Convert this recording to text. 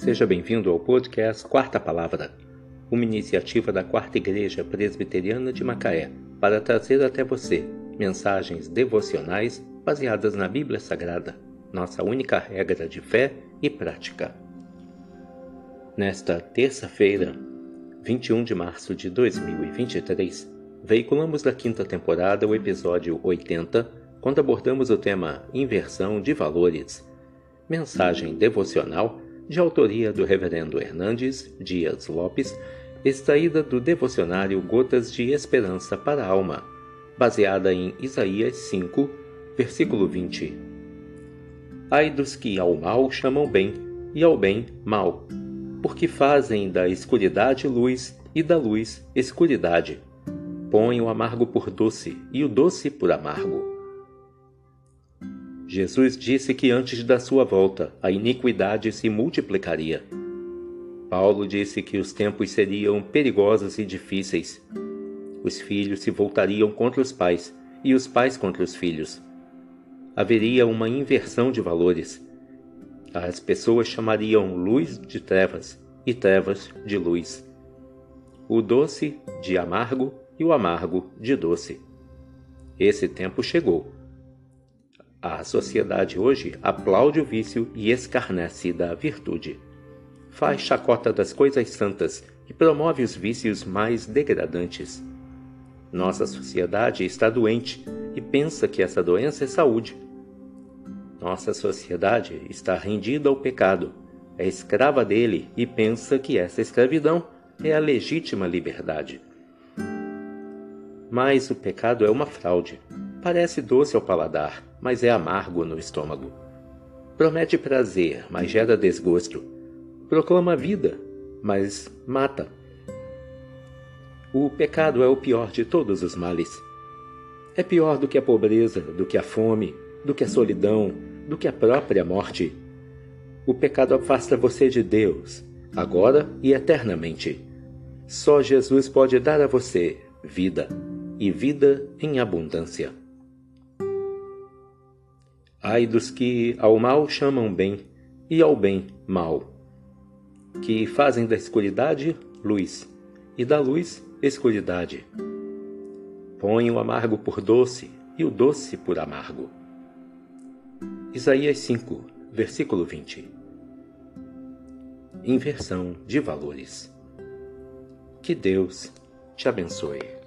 Seja bem-vindo ao podcast Quarta Palavra, uma iniciativa da Quarta Igreja Presbiteriana de Macaé para trazer até você mensagens devocionais baseadas na Bíblia Sagrada, nossa única regra de fé e prática. Nesta terça-feira, 21 de março de 2023, veiculamos da quinta temporada o episódio 80, quando abordamos o tema Inversão de Valores. Mensagem devocional de autoria do Reverendo Hernandes Dias Lopes, extraída do devocionário Gotas de Esperança para a Alma, baseada em Isaías 5, versículo 20. Ai dos que ao mal chamam bem, e ao bem mal, porque fazem da escuridade luz e da luz escuridade. Põem o amargo por doce e o doce por amargo. Jesus disse que antes da sua volta a iniquidade se multiplicaria. Paulo disse que os tempos seriam perigosos e difíceis. Os filhos se voltariam contra os pais e os pais contra os filhos. Haveria uma inversão de valores. As pessoas chamariam luz de trevas e trevas de luz. O doce de amargo e o amargo de doce. Esse tempo chegou a sociedade hoje aplaude o vício e escarnece da virtude. Faz chacota das coisas santas e promove os vícios mais degradantes. Nossa sociedade está doente e pensa que essa doença é saúde. Nossa sociedade está rendida ao pecado, é escrava dele e pensa que essa escravidão é a legítima liberdade. Mas o pecado é uma fraude. Parece doce ao paladar, mas é amargo no estômago. Promete prazer, mas gera desgosto. Proclama vida, mas mata. O pecado é o pior de todos os males. É pior do que a pobreza, do que a fome, do que a solidão, do que a própria morte. O pecado afasta você de Deus, agora e eternamente. Só Jesus pode dar a você vida, e vida em abundância. Ai dos que ao mal chamam bem e ao bem mal, que fazem da escuridade luz e da luz escuridade. Põem o amargo por doce e o doce por amargo. Isaías 5, versículo 20. Inversão de valores. Que Deus te abençoe.